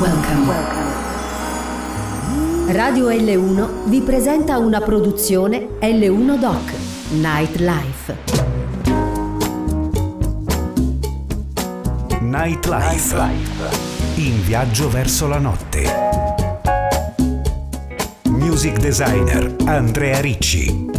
Welcome. Radio L1 vi presenta una produzione L1 Doc Nightlife. Nightlife. In viaggio verso la notte. Music designer Andrea Ricci.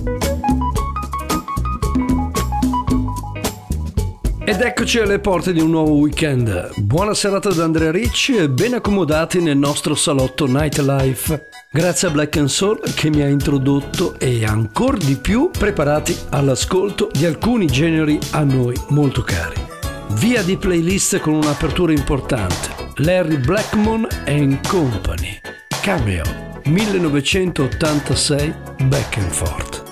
Ed eccoci alle porte di un nuovo weekend. Buona serata da Andrea Ricci e ben accomodati nel nostro salotto Nightlife. Grazie a Black Soul che mi ha introdotto e ancora di più preparati all'ascolto di alcuni generi a noi molto cari. Via di playlist con un'apertura importante. Larry Blackmon Company. Cameo 1986 Back and Forth.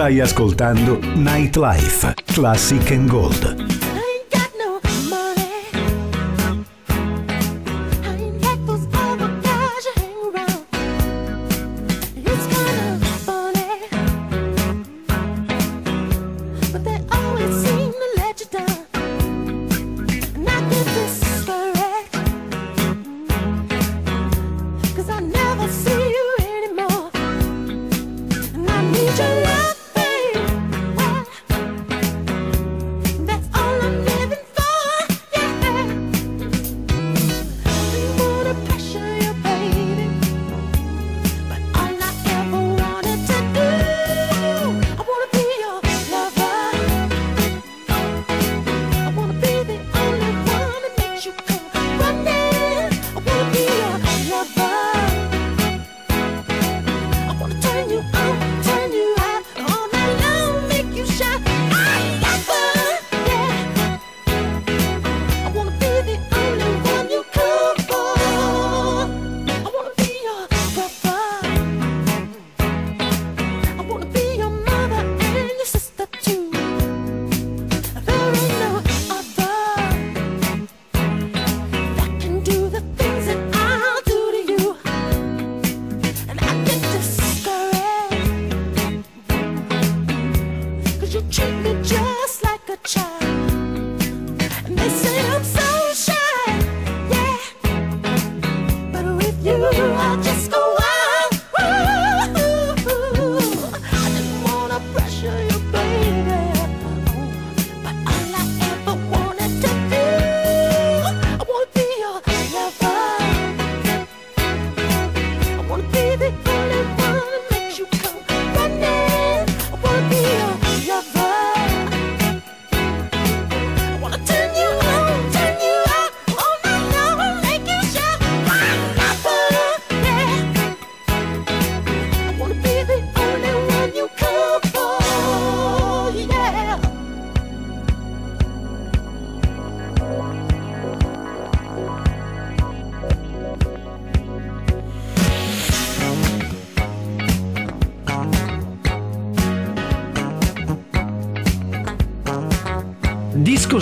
Stai ascoltando Nightlife, Classic and Gold.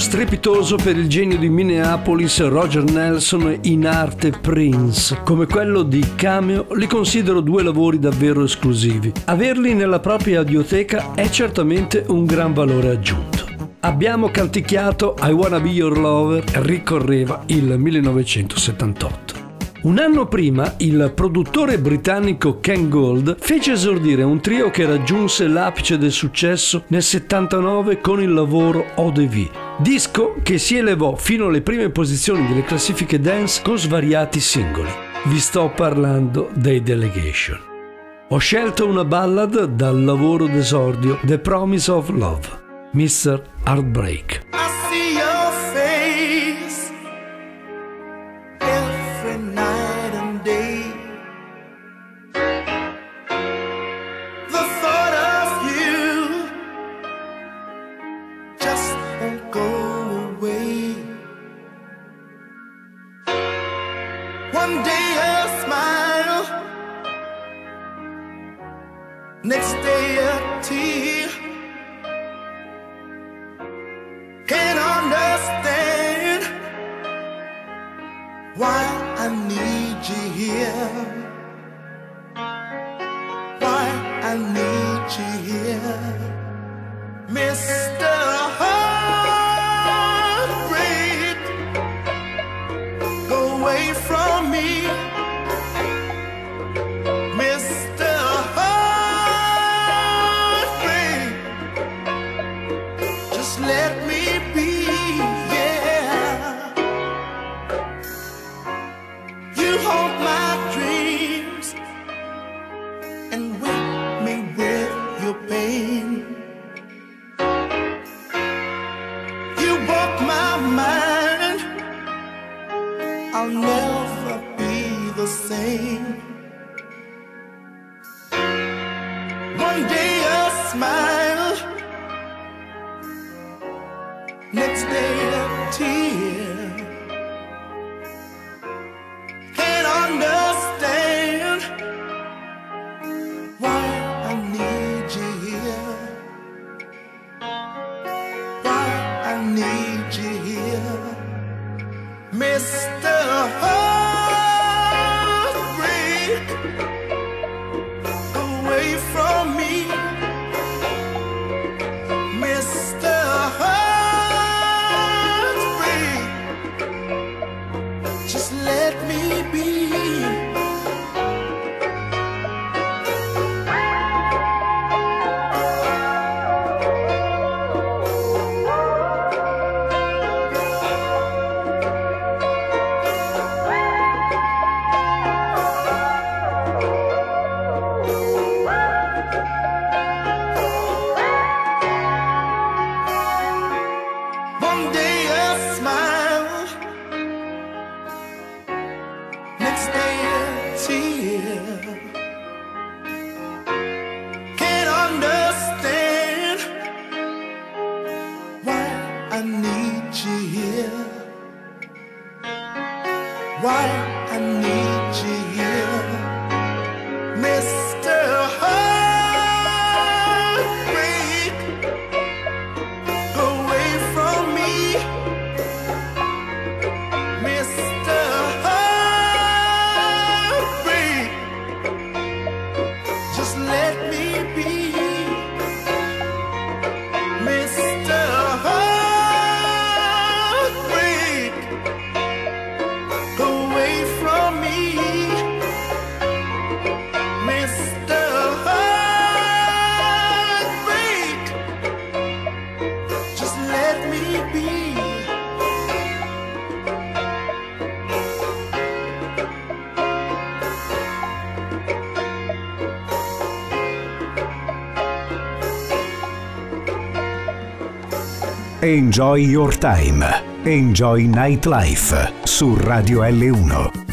Strepitoso per il genio di Minneapolis Roger Nelson in arte Prince, come quello di Cameo, li considero due lavori davvero esclusivi. Averli nella propria audioteca è certamente un gran valore aggiunto. Abbiamo canticchiato I Wanna Be Your Lover, ricorreva il 1978. Un anno prima il produttore britannico Ken Gold fece esordire un trio che raggiunse l'apice del successo nel 79 con il lavoro ODV, disco che si elevò fino alle prime posizioni delle classifiche dance con svariati singoli. Vi sto parlando dei Delegation. Ho scelto una ballad dal lavoro d'esordio The Promise of Love, Mr. Heartbreak. miss Enjoy Your Time. Enjoy Nightlife su Radio L1.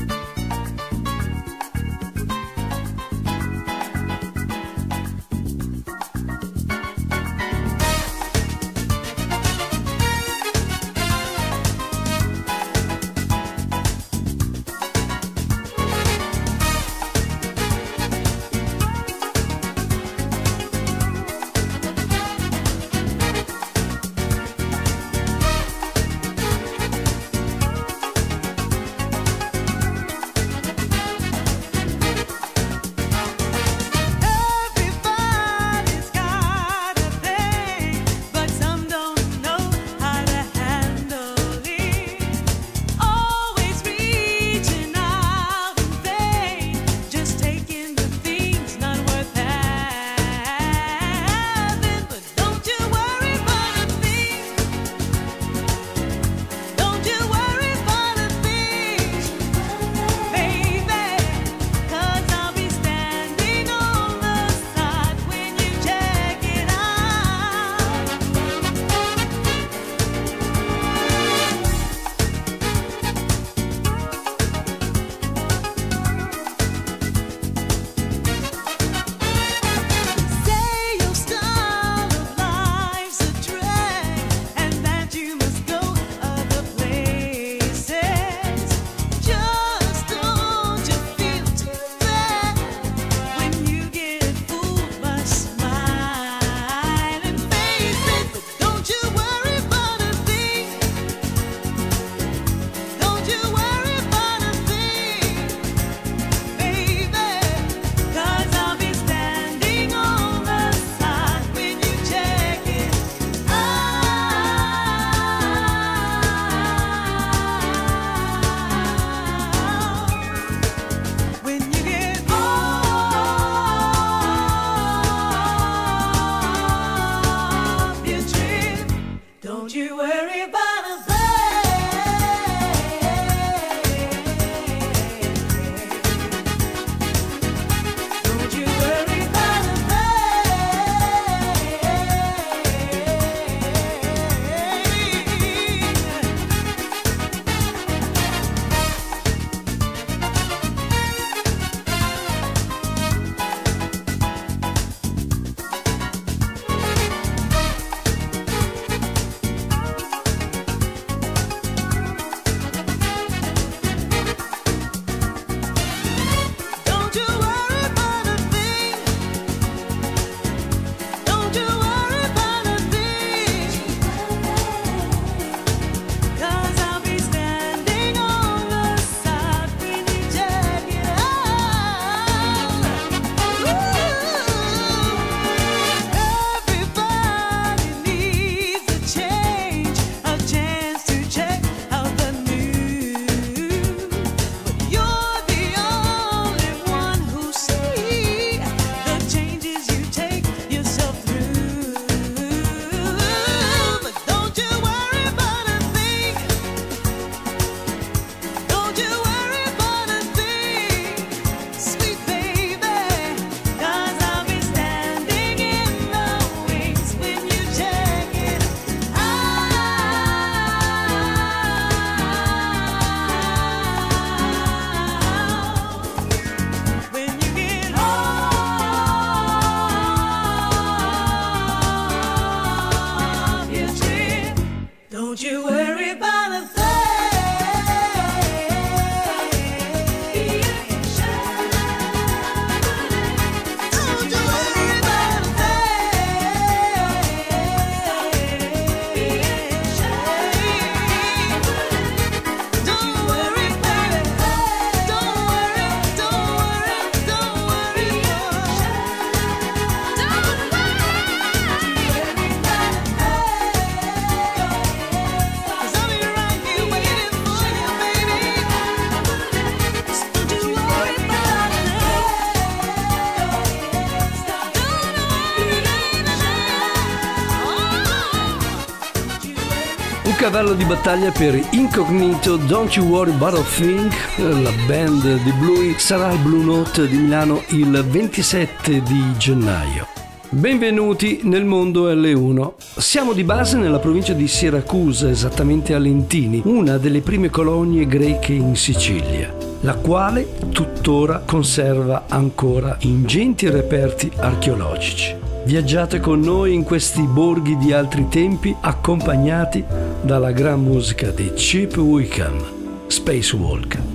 Cavallo di battaglia per Incognito Don't You Worry About a Thing, la band di Bluey sarà al Blue Note di Milano il 27 di gennaio. Benvenuti nel mondo L1. Siamo di base nella provincia di Siracusa, esattamente a Lentini, una delle prime colonie greche in Sicilia, la quale tuttora conserva ancora ingenti reperti archeologici. Viaggiate con noi in questi borghi di altri tempi accompagnati dalla gran musica di Chip Wickham, Spacewalk.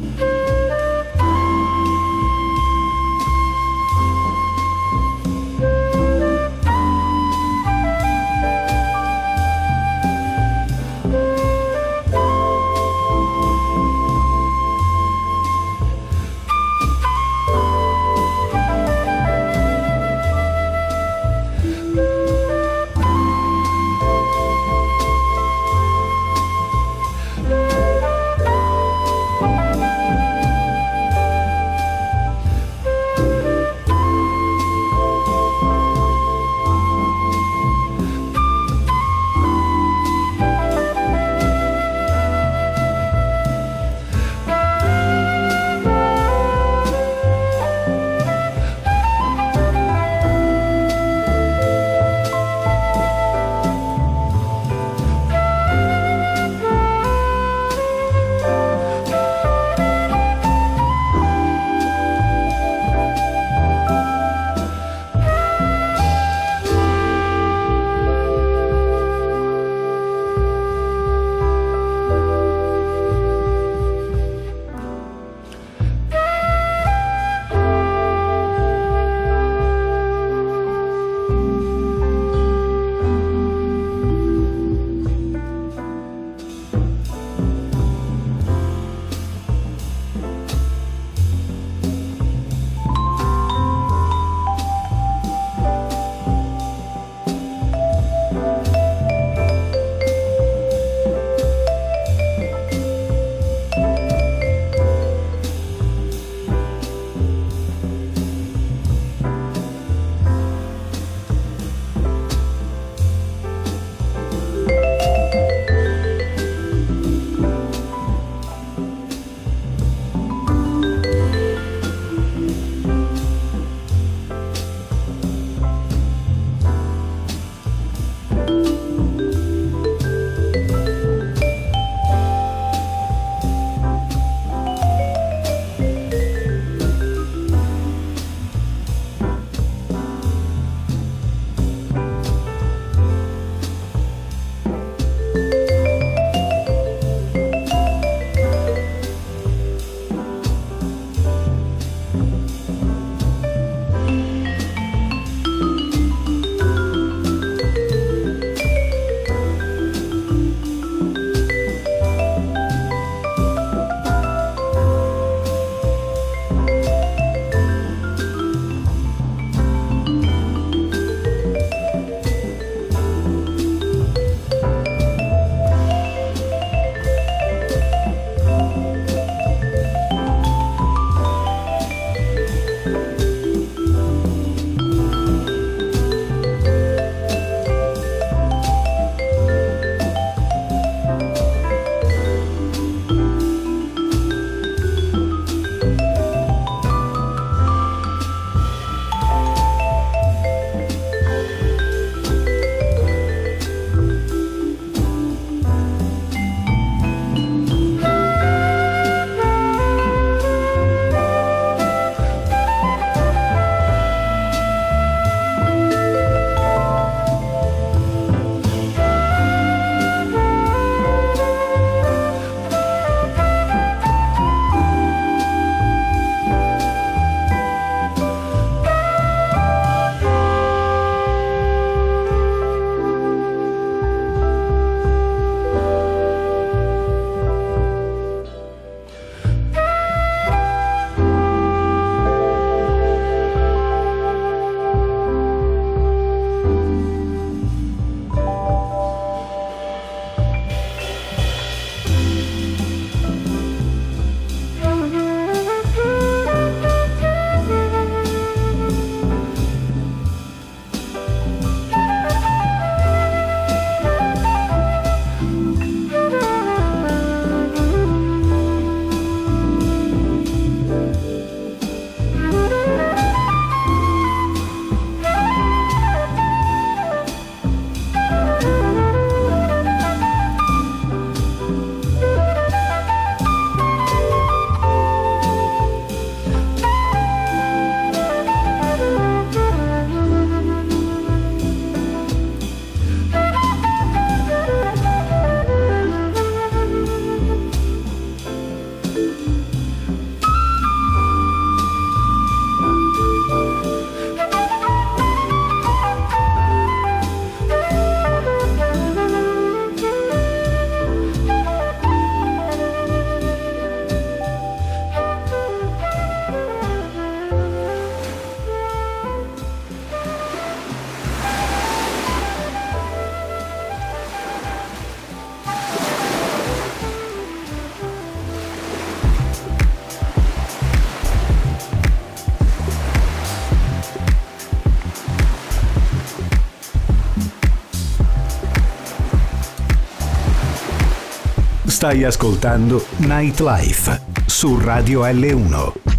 Stai ascoltando Nightlife su Radio L1.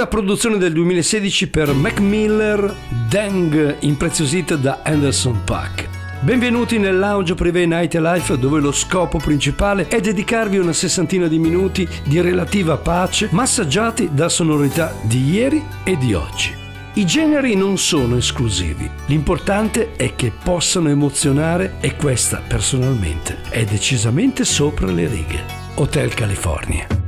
Una produzione del 2016 per Mac Miller, Dang, impreziosita da Anderson Pack. Benvenuti nel lounge Privé Night Life dove lo scopo principale è dedicarvi una sessantina di minuti di relativa pace massaggiati da sonorità di ieri e di oggi. I generi non sono esclusivi, l'importante è che possano emozionare e questa personalmente è decisamente sopra le righe. Hotel California.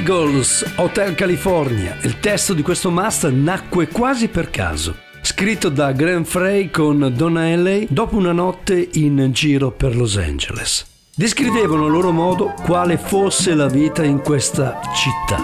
Eagles, Hotel California. Il testo di questo master nacque quasi per caso. Scritto da Graham Frey con Donna Haley dopo una notte in giro per Los Angeles. Descrivevano a loro modo quale fosse la vita in questa città.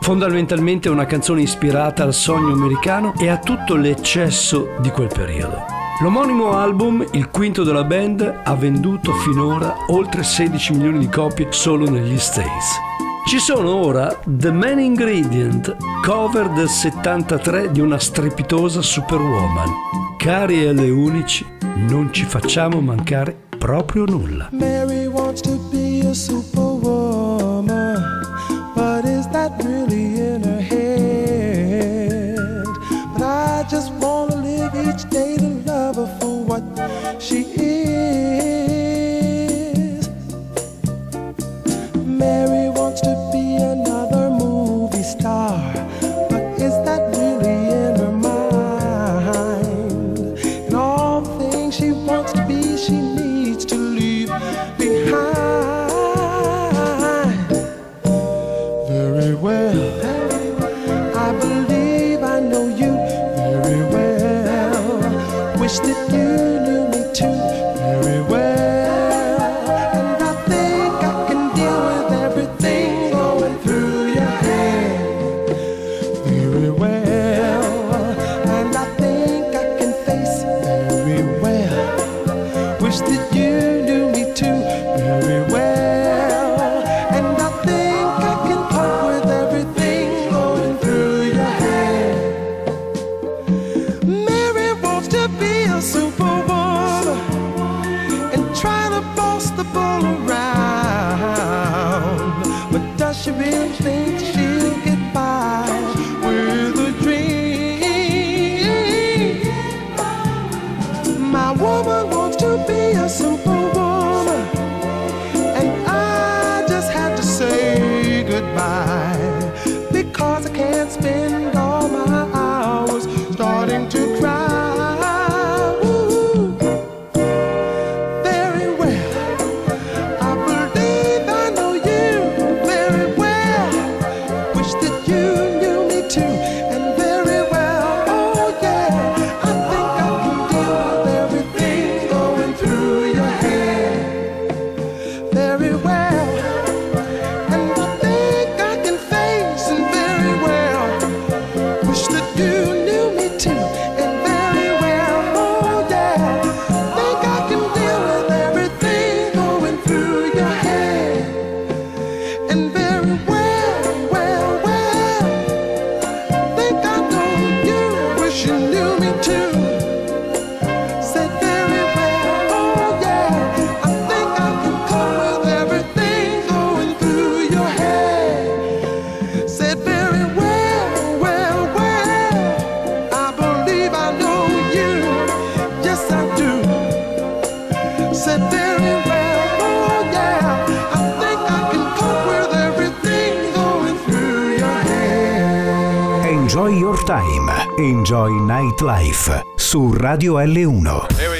Fondamentalmente è una canzone ispirata al sogno americano e a tutto l'eccesso di quel periodo. L'omonimo album, il quinto della band, ha venduto finora oltre 16 milioni di copie solo negli States. Ci sono ora The Man Ingredient, cover del 73 di una strepitosa Superwoman. Cari alle unici, non ci facciamo mancare proprio nulla. Mary wants to be a super nightlife su Radio L1.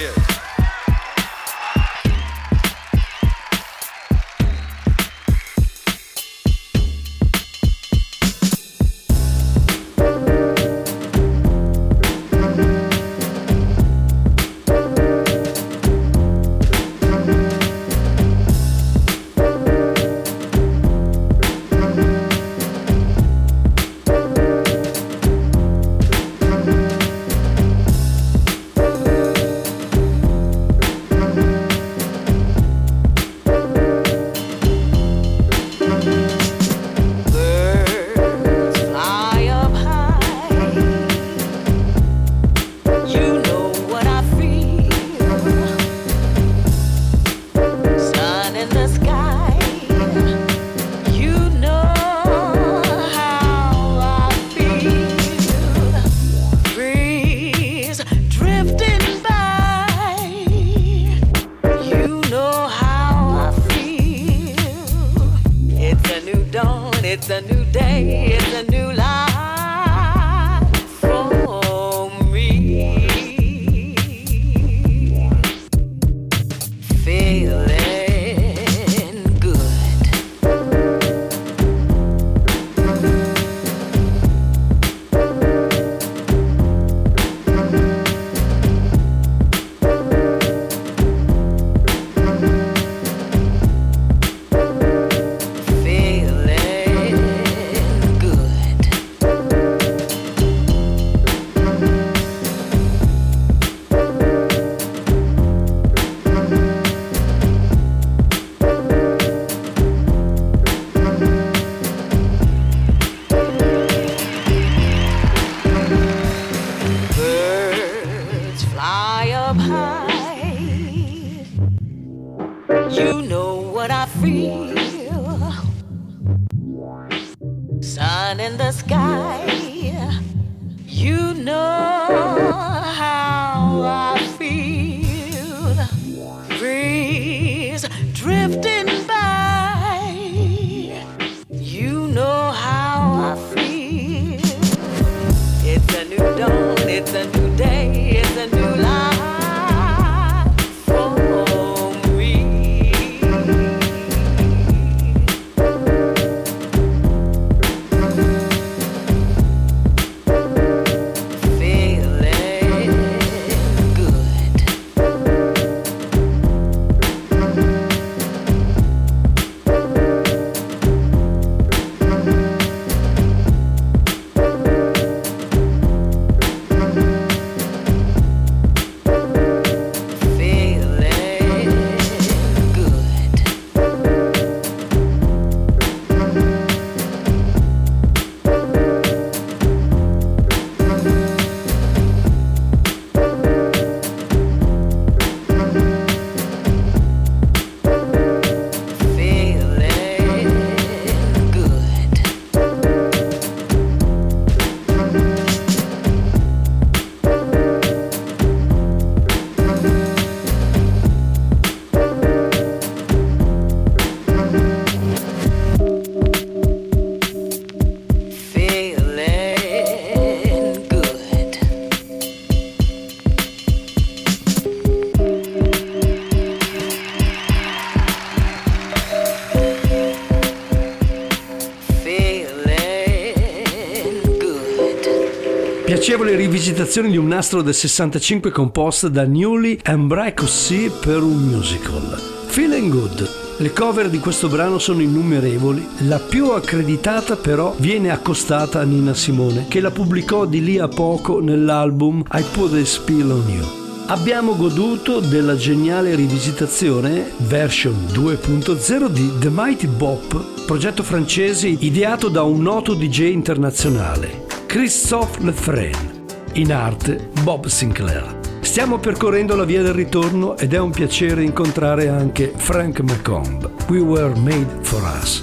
Piacevole rivisitazione di un nastro del 65 composta da Newly and Bracossi per un musical. Feeling Good. Le cover di questo brano sono innumerevoli, la più accreditata però viene accostata a Nina Simone, che la pubblicò di lì a poco nell'album I Put a Spill on You. Abbiamo goduto della geniale rivisitazione, version 2.0 di The Mighty Bop, progetto francese ideato da un noto DJ internazionale, Christophe Lefren, in arte Bob Sinclair. Stiamo percorrendo la via del ritorno ed è un piacere incontrare anche Frank McComb. We were made for us.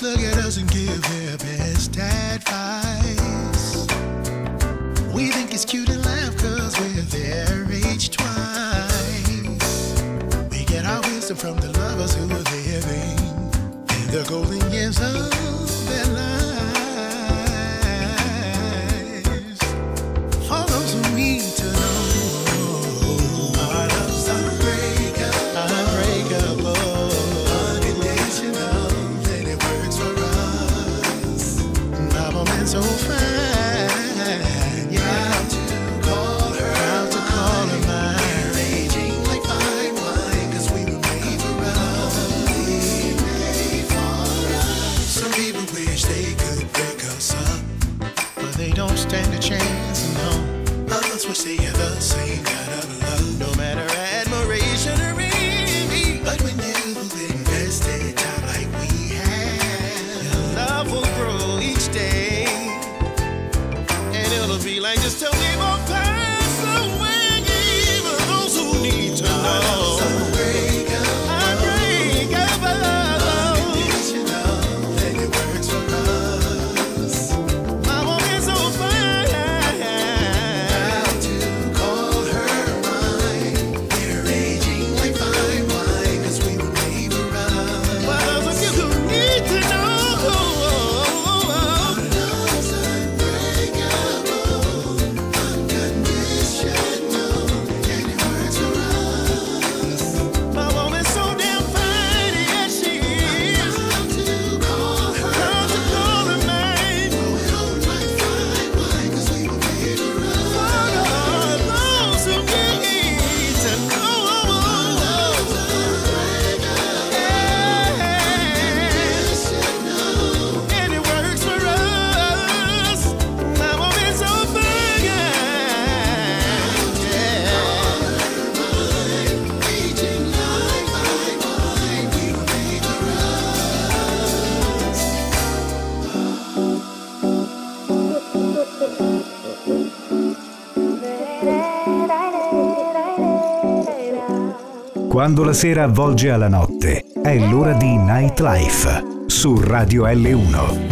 Look at us and give their best advice. We think it's cute and laugh cause we're their age twice. We get our wisdom from the lovers who are living in the golden years of their life. Quando la sera avvolge alla notte, è l'ora di Nightlife su Radio L1.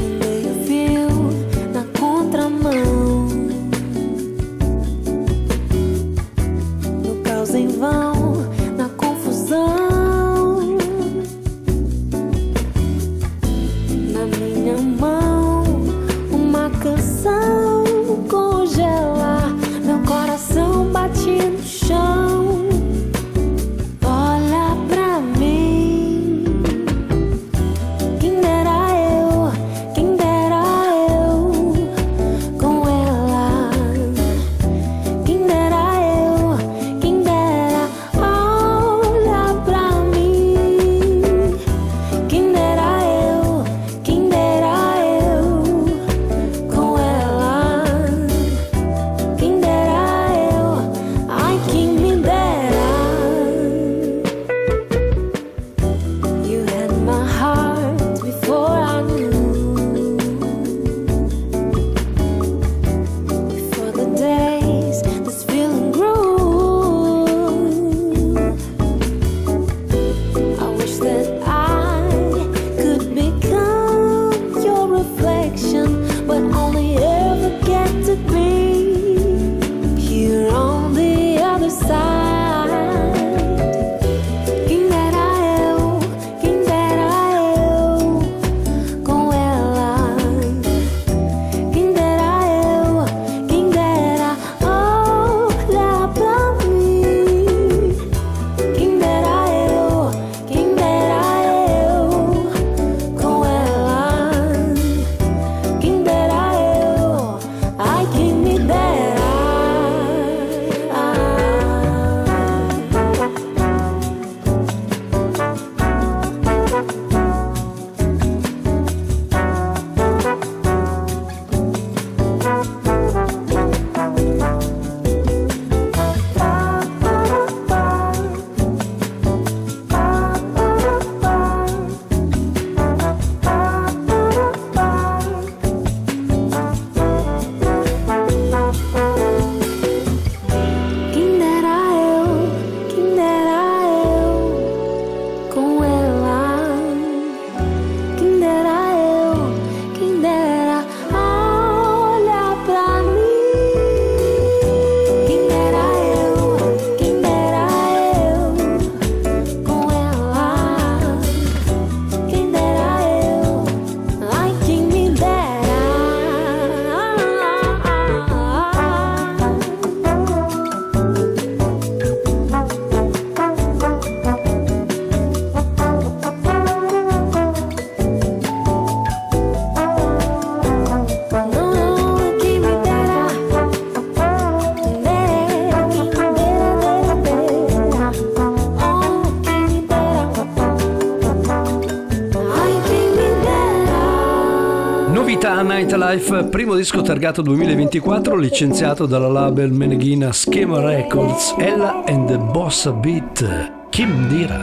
Nightlife, primo disco targato 2024, licenziato dalla label meneghina Schema Records, Ella and the Bossa Beat. Kim Dira.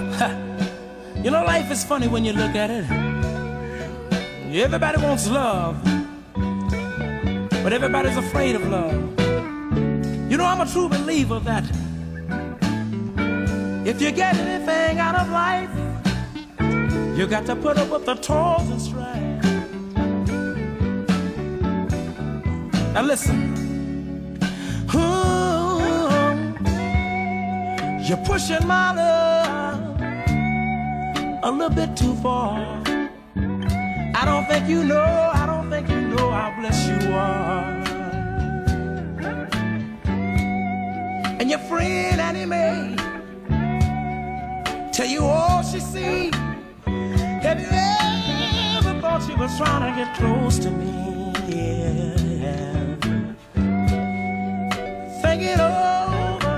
You know, life is funny when you look at it. Everybody wants love, but everybody's afraid of love. You know, I'm a true believer that if you get anything out of life, you got to put up with the toils and strife. Now listen. Ooh, you're pushing my love a little bit too far. I don't think you know, I don't think you know how blessed you are. And your friend Annie tell you all she see. Have you ever thought she was trying to get close to me? Yeah. It over.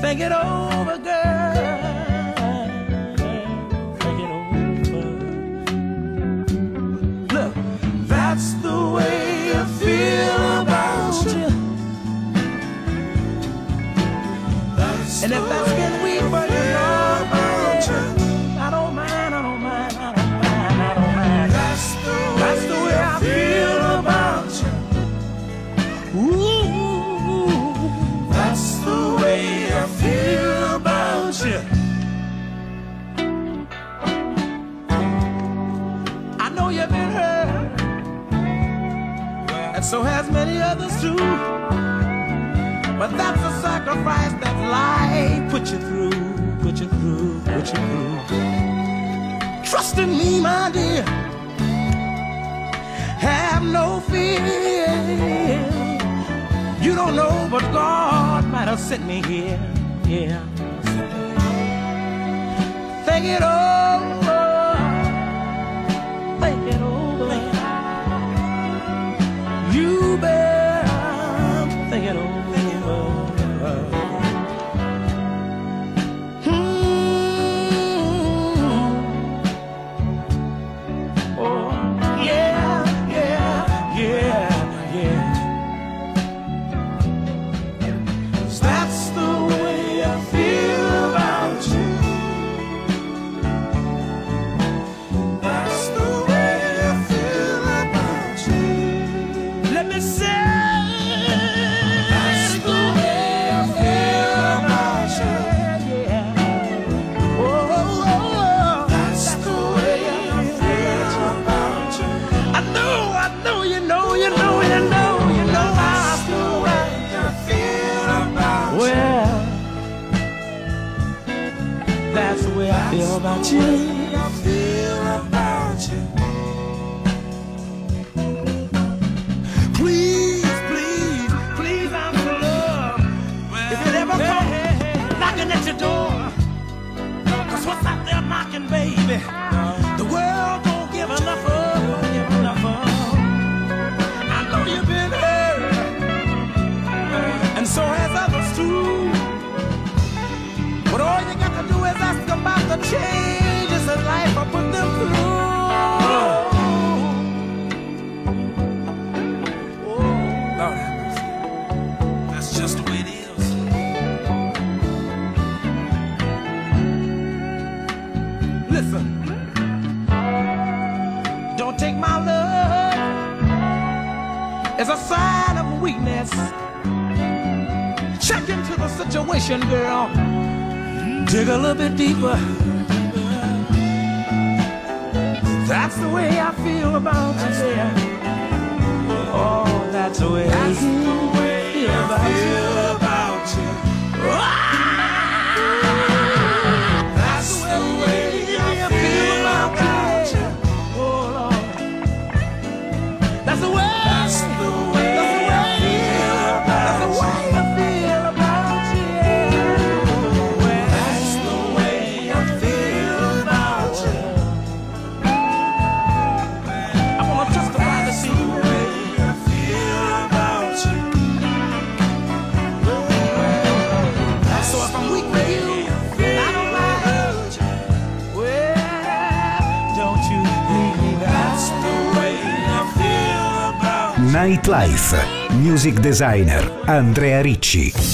Think it over, girl. Think it over. Look, that's the way I feel about you. And if that's so has many others too. But that's a sacrifice that life put you through, put you through, put you through. Trust in me, my dear. Have no fear. You don't know, but God might have sent me here. Yeah. Think it over. Situation, girl. Dig a little bit deeper. That's the way I feel about you. Yeah. Oh, that's the way that's the way I feel about you. That's Nightlife. Music designer Andrea Ricci.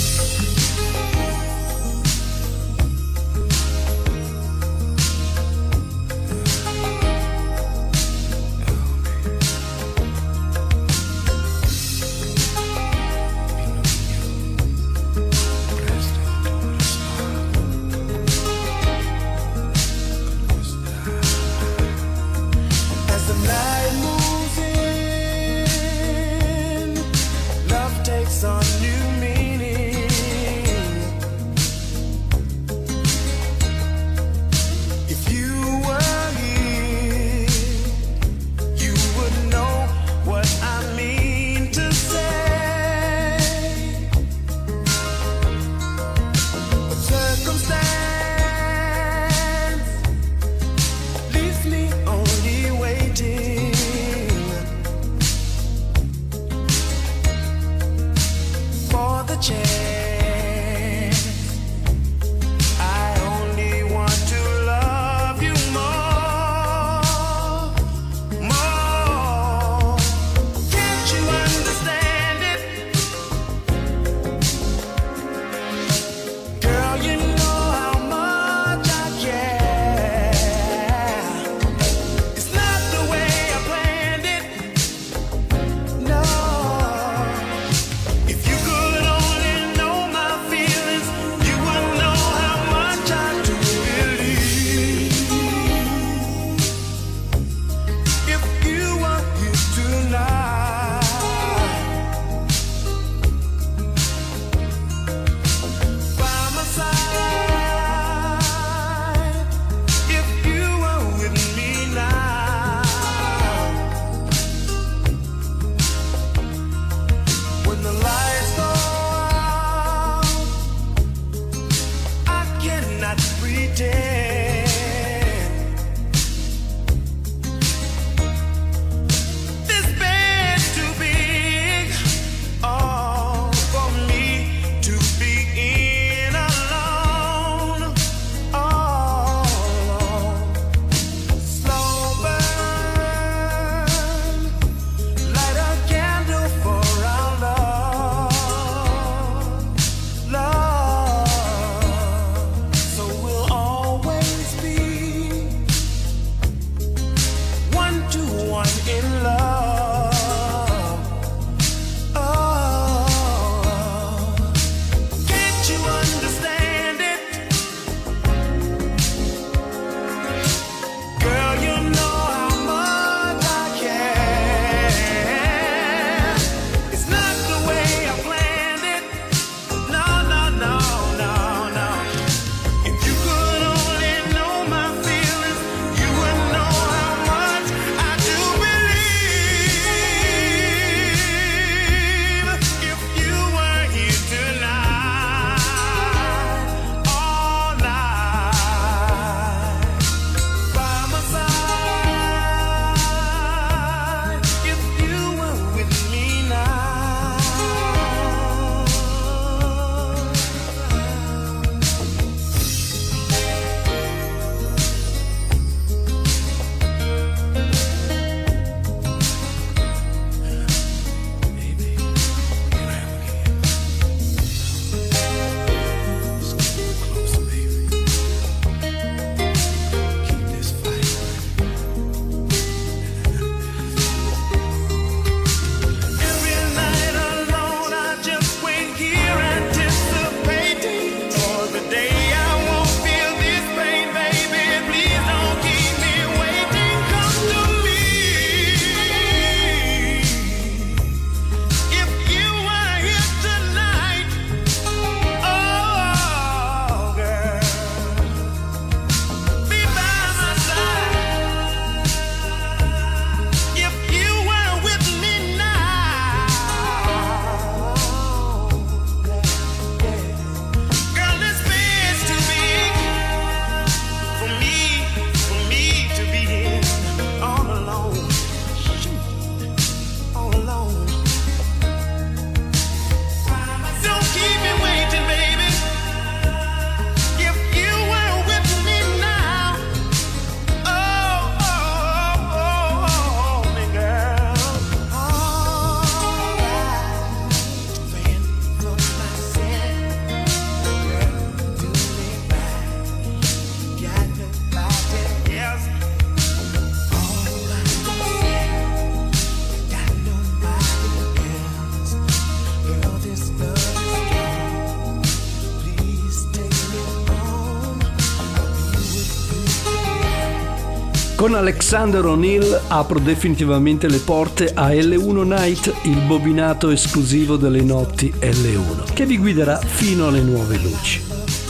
Con Alexander O'Neill apro definitivamente le porte a L1 Night, il bobinato esclusivo delle notti L1, che vi guiderà fino alle nuove luci.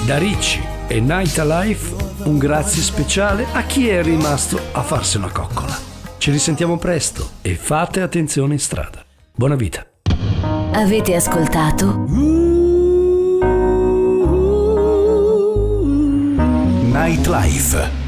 Da Ricci e Night Alive un grazie speciale a chi è rimasto a farsi una coccola. Ci risentiamo presto e fate attenzione in strada. Buona vita. Avete ascoltato Nightlife